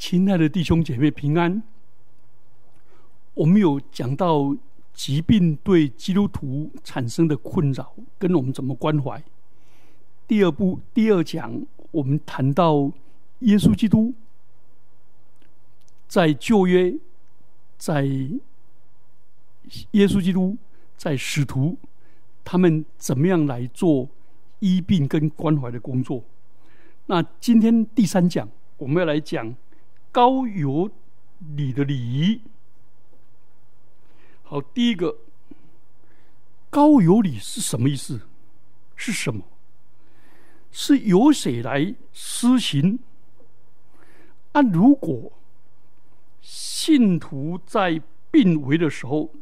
亲爱的弟兄姐妹平安。我们有讲到疾病对基督徒产生的困扰，跟我们怎么关怀。第二部第二讲，我们谈到耶稣基督在旧约，在耶稣基督在使徒，他们怎么样来做医病跟关怀的工作。那今天第三讲，我们要来讲。高有礼的礼仪，好，第一个高有礼是什么意思？是什么？是由谁来施行？啊，如果信徒在病危的时候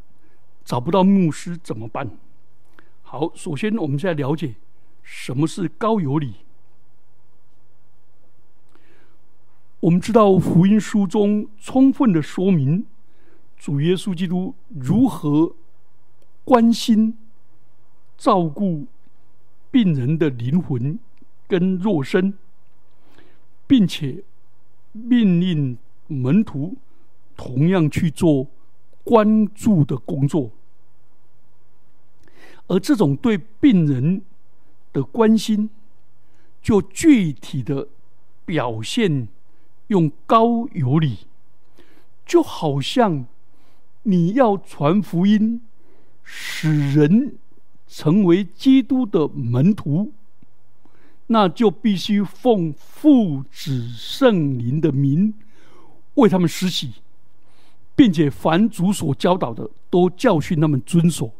找不到牧师怎么办？好，首先我们现在了解什么是高有礼。我们知道福音书中充分的说明主耶稣基督如何关心、照顾病人的灵魂跟肉身，并且命令门徒同样去做关注的工作，而这种对病人的关心，就具体的表现。用高有礼，就好像你要传福音，使人成为基督的门徒，那就必须奉父子圣灵的名为他们施洗，并且凡主所教导的，都教训他们遵守。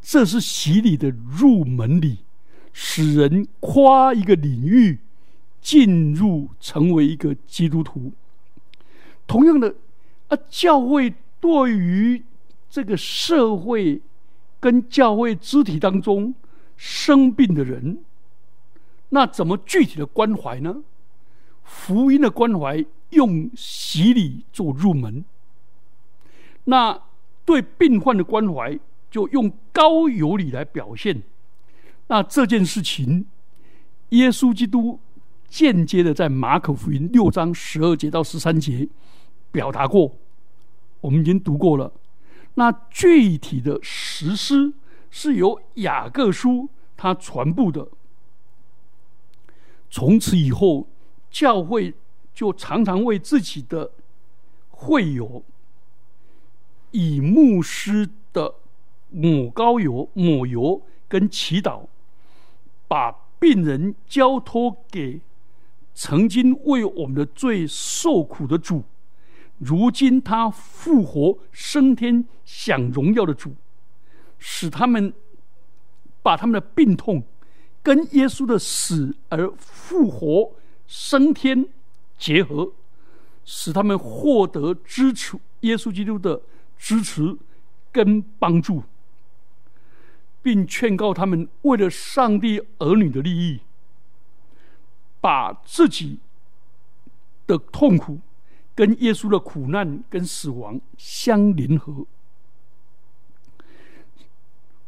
这是洗礼的入门礼，使人夸一个领域。进入成为一个基督徒，同样的，啊，教会对于这个社会跟教会肢体当中生病的人，那怎么具体的关怀呢？福音的关怀用洗礼做入门，那对病患的关怀就用高有礼来表现。那这件事情，耶稣基督。间接的在马可福音六章十二节到十三节表达过，我们已经读过了。那具体的实施是由雅各书他传布的。从此以后，教会就常常为自己的会友以牧师的抹膏油、抹油跟祈祷，把病人交托给。曾经为我们的罪受苦的主，如今他复活升天享荣耀的主，使他们把他们的病痛跟耶稣的死而复活升天结合，使他们获得支持耶稣基督的支持跟帮助，并劝告他们为了上帝儿女的利益。把自己的痛苦跟耶稣的苦难跟死亡相联合。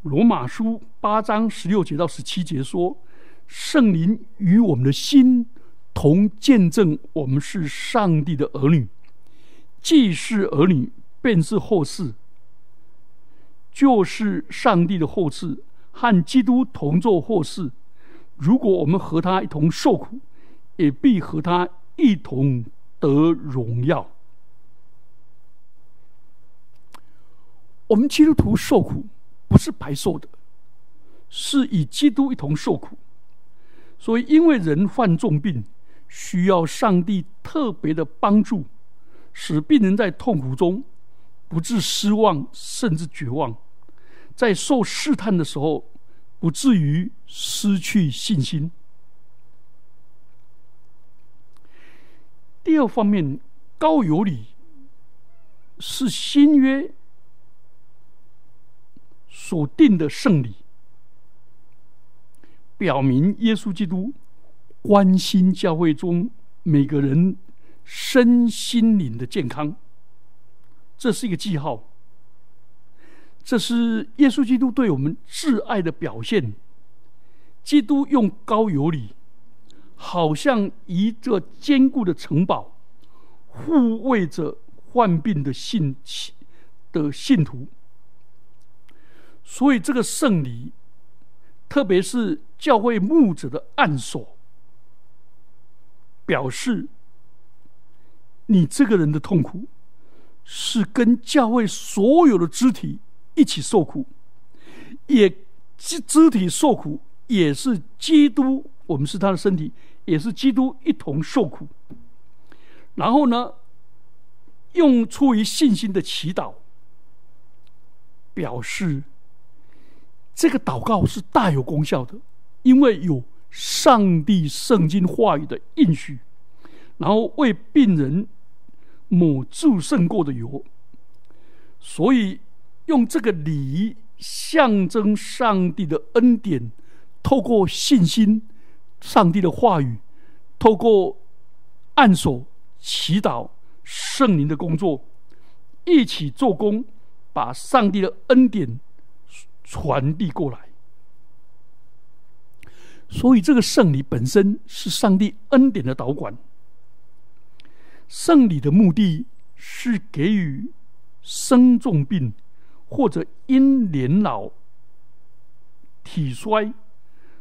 罗马书八章十六节到十七节说：“圣灵与我们的心同见证，我们是上帝的儿女，既是儿女，便是后世，就是上帝的后世，和基督同做后世。”如果我们和他一同受苦，也必和他一同得荣耀。我们基督徒受苦不是白受的，是以基督一同受苦。所以，因为人患重病，需要上帝特别的帮助，使病人在痛苦中不致失望，甚至绝望，在受试探的时候。不至于失去信心。第二方面，高有礼是新约所定的圣礼，表明耶稣基督关心教会中每个人身心灵的健康，这是一个记号。这是耶稣基督对我们挚爱的表现。基督用高有礼，好像一座坚固的城堡，护卫着患病的信的信徒。所以，这个圣礼，特别是教会牧者的按手，表示你这个人的痛苦是跟教会所有的肢体一起受苦，也肢肢体受苦，也是基督，我们是他的身体，也是基督一同受苦。然后呢，用出于信心的祈祷，表示。这个祷告是大有功效的，因为有上帝圣经话语的应许，然后为病人抹注胜过的油，所以用这个礼象征上帝的恩典，透过信心，上帝的话语，透过按手祈祷圣灵的工作，一起做工，把上帝的恩典。传递过来，所以这个圣礼本身是上帝恩典的导管。圣礼的目的是给予生重病或者因年老、体衰、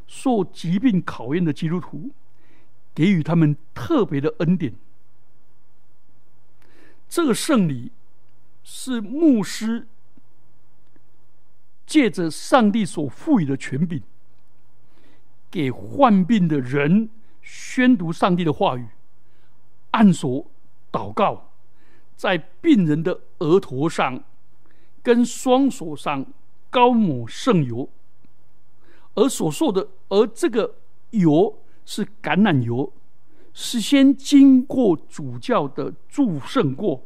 受疾病考验的基督徒，给予他们特别的恩典。这个圣礼是牧师。借着上帝所赋予的权柄，给患病的人宣读上帝的话语，按手祷告，在病人的额头上跟双手上高抹圣油，而所说的，而这个油是橄榄油，是先经过主教的祝圣过。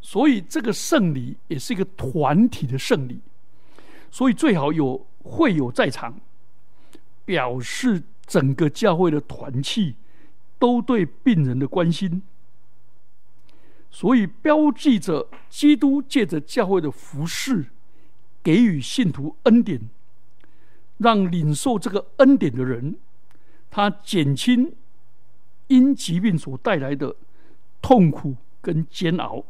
所以这个圣礼也是一个团体的圣礼，所以最好有会友在场，表示整个教会的团契都对病人的关心。所以标记着基督借着教会的服饰，给予信徒恩典，让领受这个恩典的人，他减轻因疾病所带来的痛苦跟煎熬。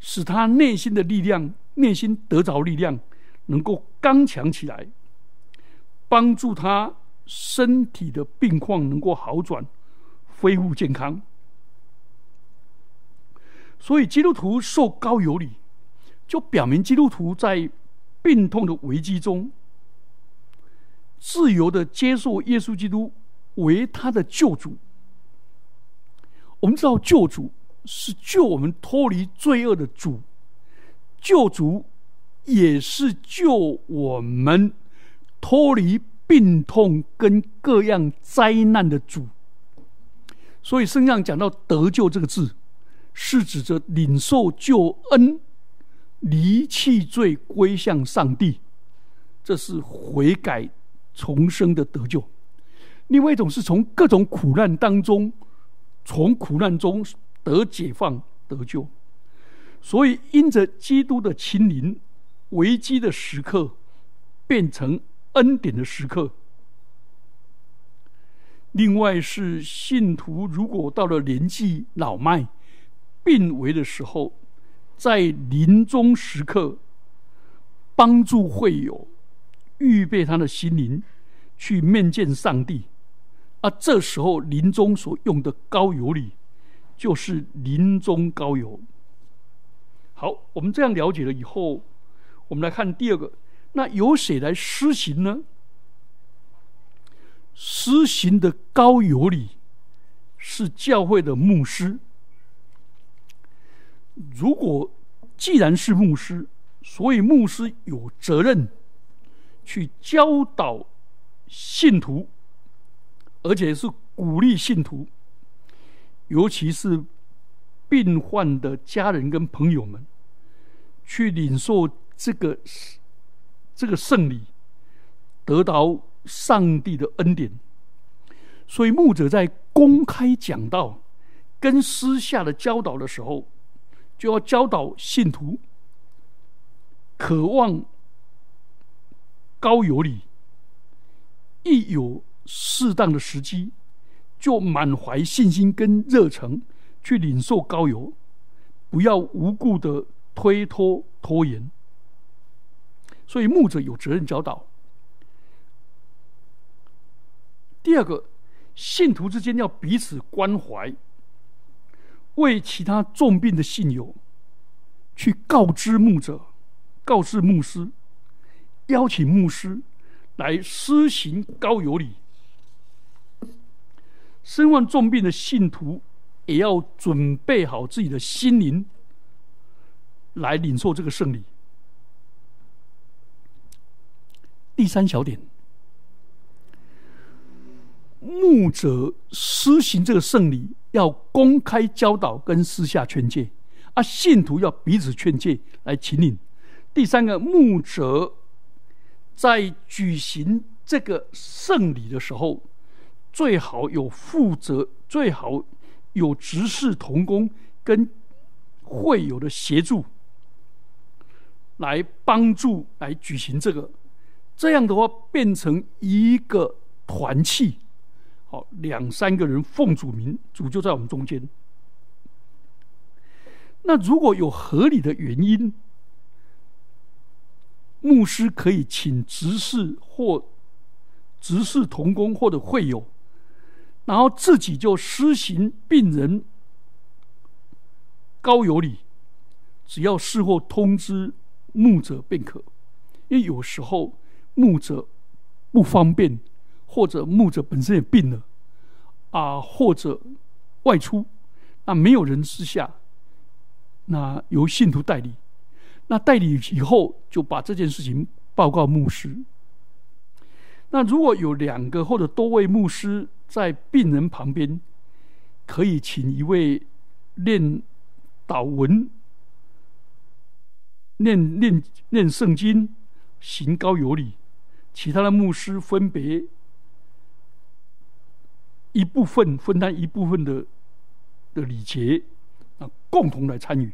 使他内心的力量，内心得着力量，能够刚强起来，帮助他身体的病况能够好转，恢复健康。所以基督徒受高有礼，就表明基督徒在病痛的危机中，自由的接受耶稣基督为他的救主。我们知道救主。是救我们脱离罪恶的主，救主也是救我们脱离病痛跟各样灾难的主。所以圣上讲到“得救”这个字，是指着领受救恩、离弃罪、归向上帝，这是悔改重生的得救。另外一种是从各种苦难当中，从苦难中。得解放得救，所以因着基督的亲临，危机的时刻变成恩典的时刻。另外是信徒如果到了年纪老迈、病危的时候，在临终时刻帮助会友预备他的心灵去面见上帝，啊，这时候临终所用的高油礼。就是临终高油。好，我们这样了解了以后，我们来看第二个，那由谁来施行呢？施行的高油礼是教会的牧师。如果既然是牧师，所以牧师有责任去教导信徒，而且是鼓励信徒。尤其是病患的家人跟朋友们，去领受这个这个圣礼，得到上帝的恩典。所以牧者在公开讲道跟私下的教导的时候，就要教导信徒，渴望高有礼，一有适当的时机。就满怀信心跟热诚去领受高油，不要无故的推脱拖延。所以牧者有责任教导。第二个，信徒之间要彼此关怀，为其他重病的信友去告知牧者、告知牧师，邀请牧师来施行高有礼。身患重病的信徒也要准备好自己的心灵，来领受这个圣礼。第三小点。牧者施行这个圣礼，要公开教导跟私下劝诫，啊，信徒要彼此劝诫来请领。第三个，牧者在举行这个圣礼的时候，最好有负责，最好有执事同工跟会友的协助，来帮助来举行这个。这样的话，变成一个团契。两三个人奉主名，主就在我们中间。那如果有合理的原因，牧师可以请执事或执事同工或者会友，然后自己就施行病人高有礼，只要事后通知牧者便可。因为有时候牧者不方便。或者牧者本身也病了，啊，或者外出，那没有人之下，那由信徒代理，那代理以后就把这件事情报告牧师。那如果有两个或者多位牧师在病人旁边，可以请一位念祷文、念念念圣经、行高有礼，其他的牧师分别。一部分分担一部分的的礼节啊，共同来参与。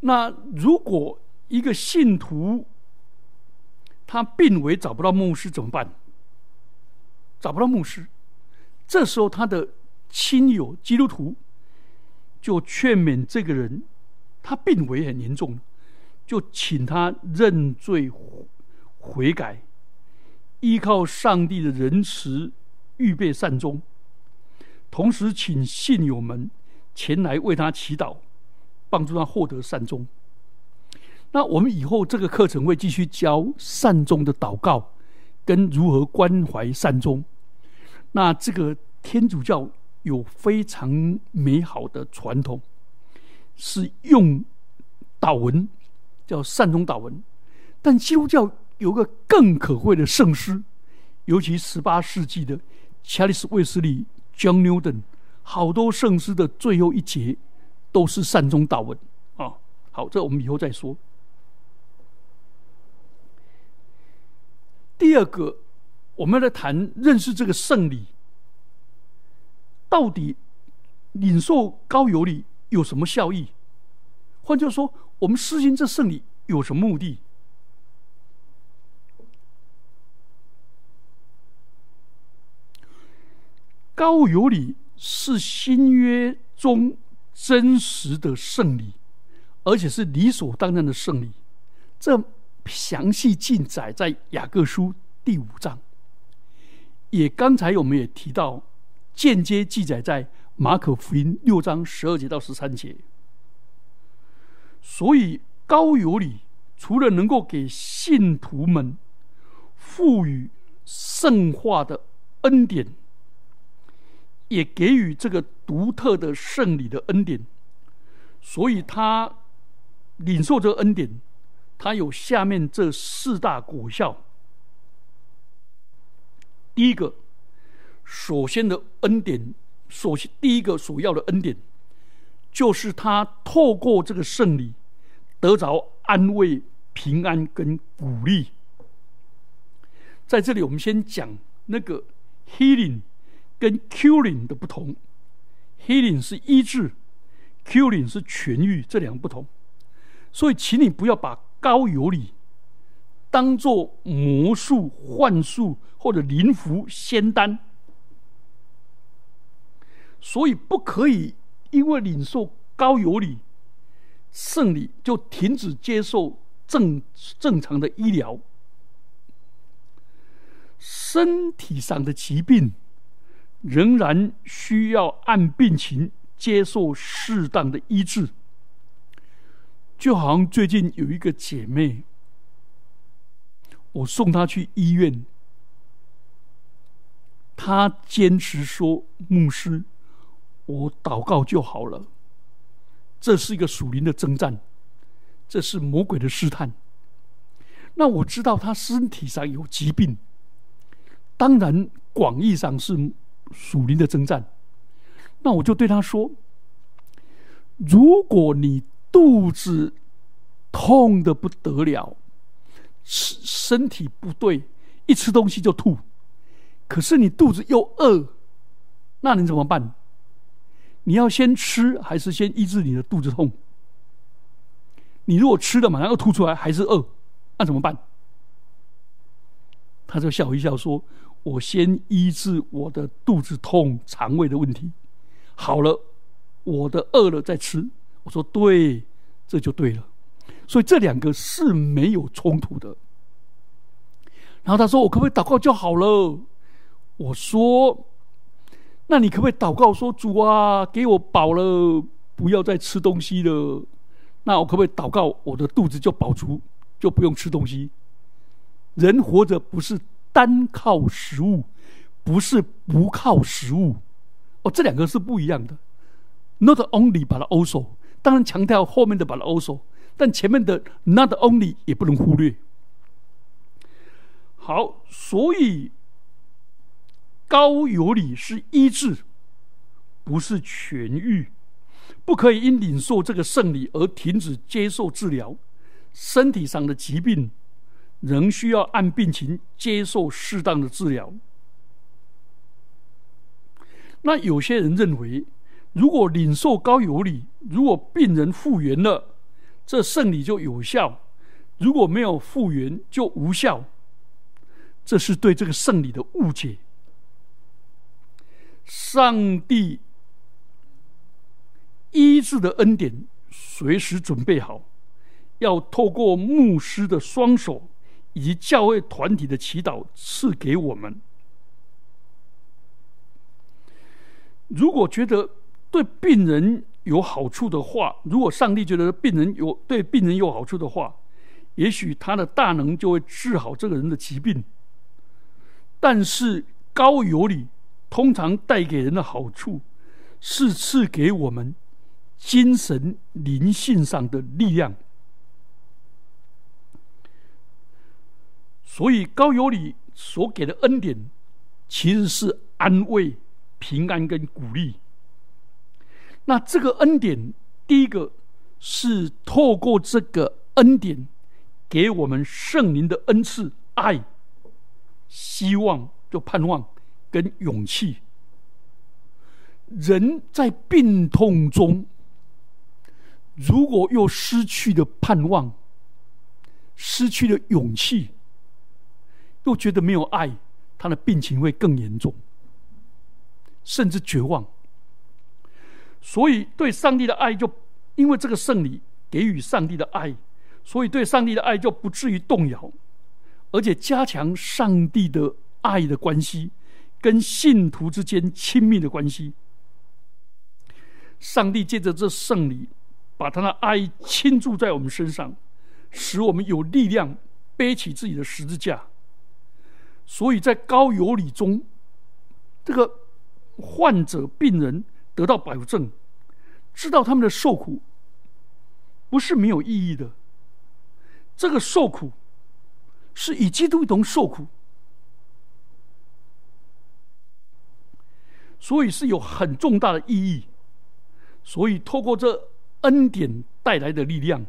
那如果一个信徒他病危找不到牧师怎么办？找不到牧师，这时候他的亲友基督徒就劝勉这个人，他病危很严重，就请他认罪悔改。依靠上帝的仁慈，预备善终，同时请信友们前来为他祈祷，帮助他获得善终。那我们以后这个课程会继续教善终的祷告，跟如何关怀善终。那这个天主教有非常美好的传统，是用祷文，叫善终祷文，但基督教。有个更可贵的圣诗，尤其十八世纪的查理斯·卫斯理、John Newton，好多圣诗的最后一节都是善终祷文啊。好，这我们以后再说。第二个，我们来谈认识这个圣礼，到底领受高有礼有什么效益？换句话说，我们施行这圣礼有什么目的？高有礼是新约中真实的圣礼，而且是理所当然的圣礼。这详细记载在雅各书第五章，也刚才我们也提到，间接记载在马可福音六章十二节到十三节。所以高有礼除了能够给信徒们赋予圣化的恩典。也给予这个独特的圣礼的恩典，所以他领受这恩典，他有下面这四大果效。第一个，首先的恩典，首先第一个所要的恩典，就是他透过这个圣礼得着安慰、平安跟鼓励。在这里，我们先讲那个 healing。跟 curing 的不同，healing 是医治，curing 是痊愈，这两个不同。所以，请你不要把高有理当做魔术、幻术或者灵符、仙丹，所以不可以因为领受高有理圣礼就停止接受正正常的医疗。身体上的疾病仍然需要按病情接受适当的医治。就好像最近有一个姐妹，我送她去医院，她坚持说：“牧师，我祷告就好了。”这是一个属灵的征战，这是魔鬼的试探。那我知道她身体上有疾病，当然广义上是属灵的征战。那我就对他说：“如果你……”肚子痛的不得了，吃身体不对，一吃东西就吐。可是你肚子又饿，那你怎么办？你要先吃还是先医治你的肚子痛？你如果吃了马上又吐出来，还是饿，那怎么办？他就笑一笑说：“我先医治我的肚子痛、肠胃的问题，好了，我的饿了再吃。”我说对，这就对了，所以这两个是没有冲突的。然后他说：“我可不可以祷告就好了？”我说：“那你可不可以祷告说主啊，给我饱了，不要再吃东西了？那我可不可以祷告我的肚子就饱足，就不用吃东西？人活着不是单靠食物，不是不靠食物。哦，这两个是不一样的。Not only but also。”当然强调后面的把它 also，但前面的 not only 也不能忽略。好，所以高有理是医治，不是痊愈，不可以因领受这个圣礼而停止接受治疗。身体上的疾病仍需要按病情接受适当的治疗。那有些人认为。如果领受高有礼，如果病人复原了，这圣礼就有效；如果没有复原，就无效。这是对这个圣礼的误解。上帝医治的恩典随时准备好，要透过牧师的双手以及教会团体的祈祷赐给我们。如果觉得，对病人有好处的话，如果上帝觉得病人有对病人有好处的话，也许他的大能就会治好这个人的疾病。但是高有理通常带给人的好处，是赐给我们精神灵性上的力量。所以高有理所给的恩典，其实是安慰、平安跟鼓励。那这个恩典，第一个是透过这个恩典，给我们圣灵的恩赐，爱、希望、就盼望跟勇气。人在病痛中，如果又失去了盼望，失去了勇气，又觉得没有爱，他的病情会更严重，甚至绝望。所以，对上帝的爱，就因为这个圣礼给予上帝的爱，所以对上帝的爱就不至于动摇，而且加强上帝的爱的关系，跟信徒之间亲密的关系。上帝借着这圣礼，把他的爱倾注在我们身上，使我们有力量背起自己的十字架。所以在高有礼中，这个患者病人。得到保证，知道他们的受苦不是没有意义的。这个受苦是以基督一同受苦，所以是有很重大的意义。所以透过这恩典带来的力量，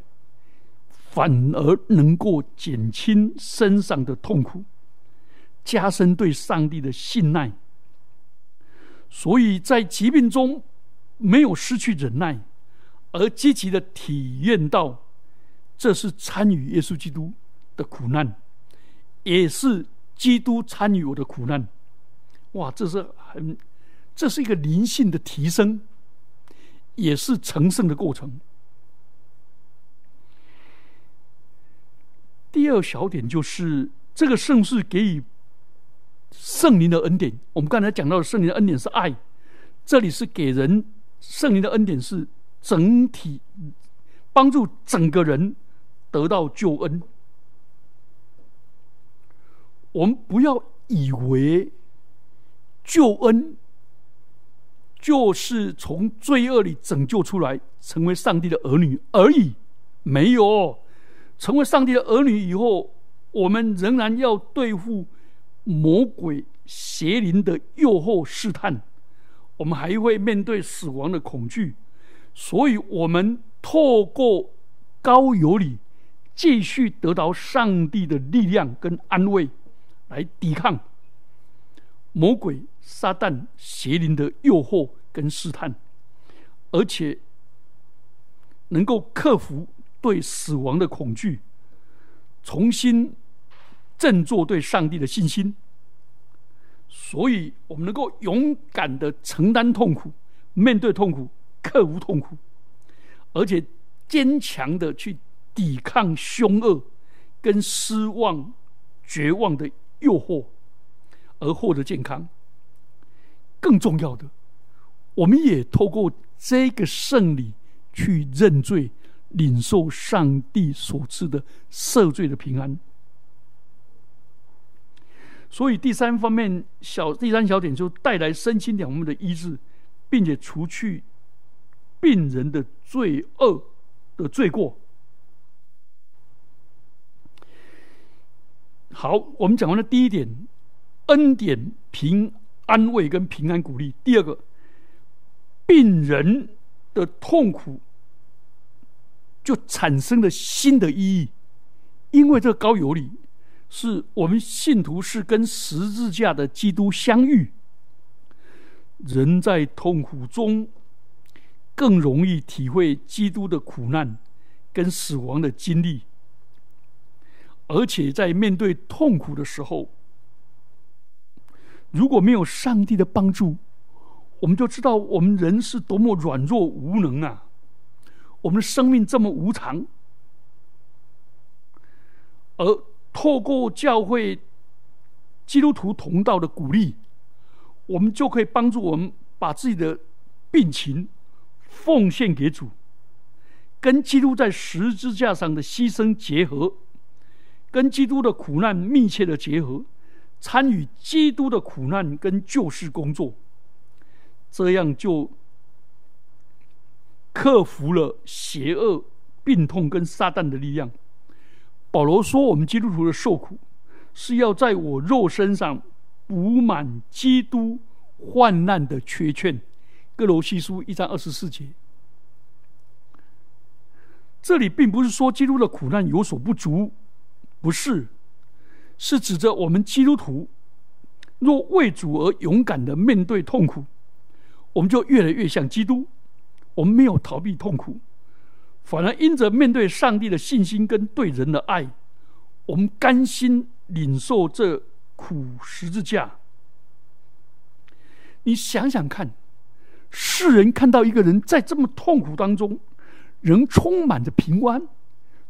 反而能够减轻身上的痛苦，加深对上帝的信赖。所以在疾病中没有失去忍耐，而积极的体验到这是参与耶稣基督的苦难，也是基督参与我的苦难。哇，这是很这是一个灵性的提升，也是成圣的过程。第二小点就是这个圣事给予圣灵的恩典。我们刚才讲到的圣灵的恩典是爱，这里是给人圣灵的恩典是整体帮助整个人得到救恩。我们不要以为救恩就是从罪恶里拯救出来，成为上帝的儿女而已，没有。成为上帝的儿女以后，我们仍然要对付魔鬼邪灵的诱惑试探，我们还会面对死亡的恐惧，所以，我们透过高有理，继续得到上帝的力量跟安慰，来抵抗。魔鬼撒旦邪灵的诱惑跟试探，而且能够克服。对死亡的恐惧，重新振作对上帝的信心，所以我们能够勇敢的承担痛苦，面对痛苦，克服痛苦，而且坚强的去抵抗凶恶跟失望、绝望的诱惑，而获得健康。更重要的，我们也透过这个胜利去认罪。领受上帝所赐的赦罪的平安，所以第三方面小第三小点就带来身心两方面的医治，并且除去病人的罪恶的罪过。好，我们讲完了第一点，恩典、平安慰跟平安鼓励。第二个，病人的痛苦。就产生了新的意义，因为这个高有理是我们信徒是跟十字架的基督相遇，人在痛苦中更容易体会基督的苦难跟死亡的经历，而且在面对痛苦的时候，如果没有上帝的帮助，我们就知道我们人是多么软弱无能啊。我们的生命这么无常，而透过教会基督徒同道的鼓励，我们就可以帮助我们把自己的病情奉献给主，跟基督在十字架上的牺牲结合，跟基督的苦难密切的结合，参与基督的苦难跟救世工作，这样就。克服了邪恶、病痛跟撒旦的力量。保罗说：“我们基督徒的受苦，是要在我肉身上补满基督患难的缺欠。”哥罗西书一章二十四节。这里并不是说基督的苦难有所不足，不是，是指着我们基督徒若为主而勇敢的面对痛苦，我们就越来越像基督。我们没有逃避痛苦，反而因着面对上帝的信心跟对人的爱，我们甘心领受这苦十字架。你想想看，世人看到一个人在这么痛苦当中，仍充满着平安，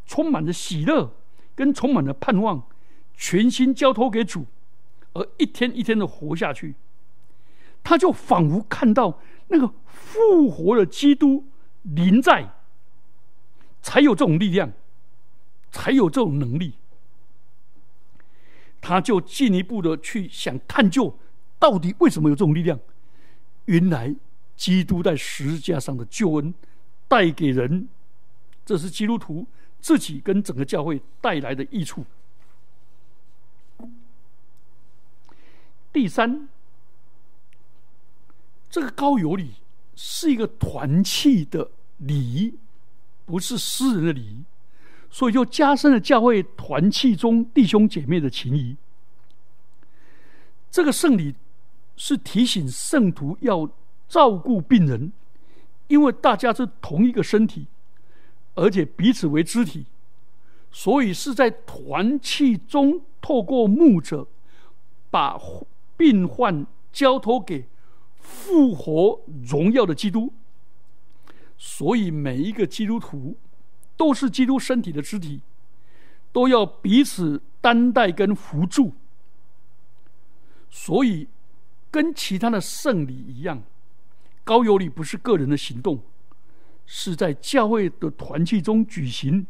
充满着喜乐，跟充满着盼望，全心交托给主，而一天一天的活下去，他就仿佛看到。那个复活的基督临在，才有这种力量，才有这种能力。他就进一步的去想探究，到底为什么有这种力量？原来基督在十字架上的救恩带给人，这是基督徒自己跟整个教会带来的益处。第三。这个高有礼是一个团契的礼仪，不是私人的礼仪，所以就加深了教会团契中弟兄姐妹的情谊。这个圣礼是提醒圣徒要照顾病人，因为大家是同一个身体，而且彼此为肢体，所以是在团契中透过牧者把病患交托给。复活荣耀的基督。所以每一个基督徒都是基督身体的肢体，都要彼此担待跟扶助。所以，跟其他的圣礼一样，高有礼不是个人的行动，是在教会的团契中举行。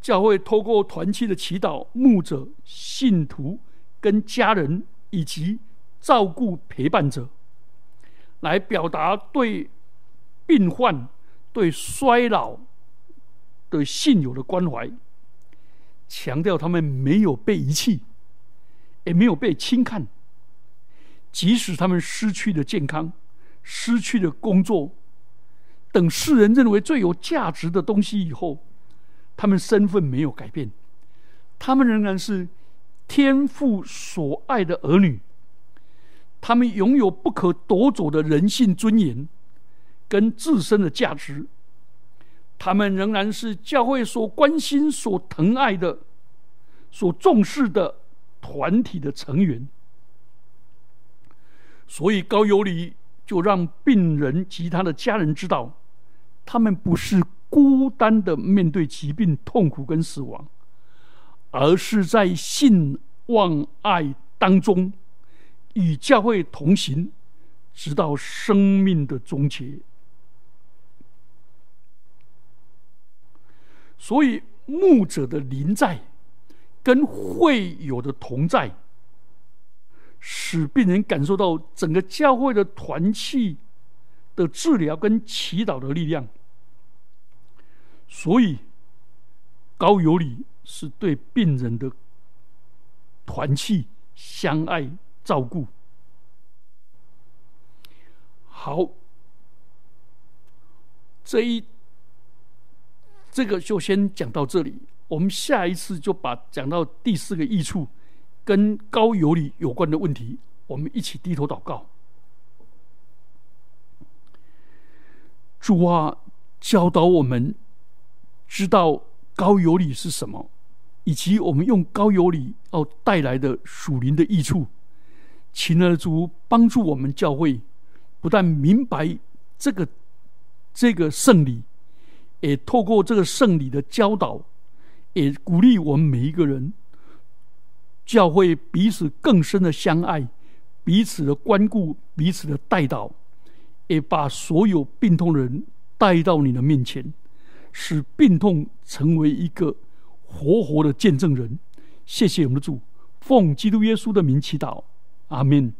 教会透过团契的祈祷、牧者、信徒跟家人以及照顾陪伴者，来表达对。病患对衰老的信友的关怀，强调他们没有被遗弃，也没有被轻看。即使他们失去了健康、失去了工作等世人认为最有价值的东西以后，他们身份没有改变，他们仍然是天父所爱的儿女，他们拥有不可夺走的人性尊严。跟自身的价值，他们仍然是教会所关心、所疼爱的、所重视的团体的成员。所以高有礼就让病人及他的家人知道，他们不是孤单的面对疾病、痛苦跟死亡，而是在信望爱当中与教会同行，直到生命的终结。所以，牧者的临在跟会友的同在，使病人感受到整个教会的团契的治疗跟祈祷的力量。所以，高有礼是对病人的团契、相爱、照顾。好，这一。这个就先讲到这里，我们下一次就把讲到第四个益处，跟高有理有关的问题，我们一起低头祷告。主啊，教导我们知道高有理是什么，以及我们用高有理要带来的属灵的益处。请而主帮助我们教会，不但明白这个这个圣礼。也透过这个圣礼的教导，也鼓励我们每一个人，教会彼此更深的相爱，彼此的关顾，彼此的带导，也把所有病痛的人带到你的面前，使病痛成为一个活活的见证人。谢谢我们的主，奉基督耶稣的名祈祷，阿门。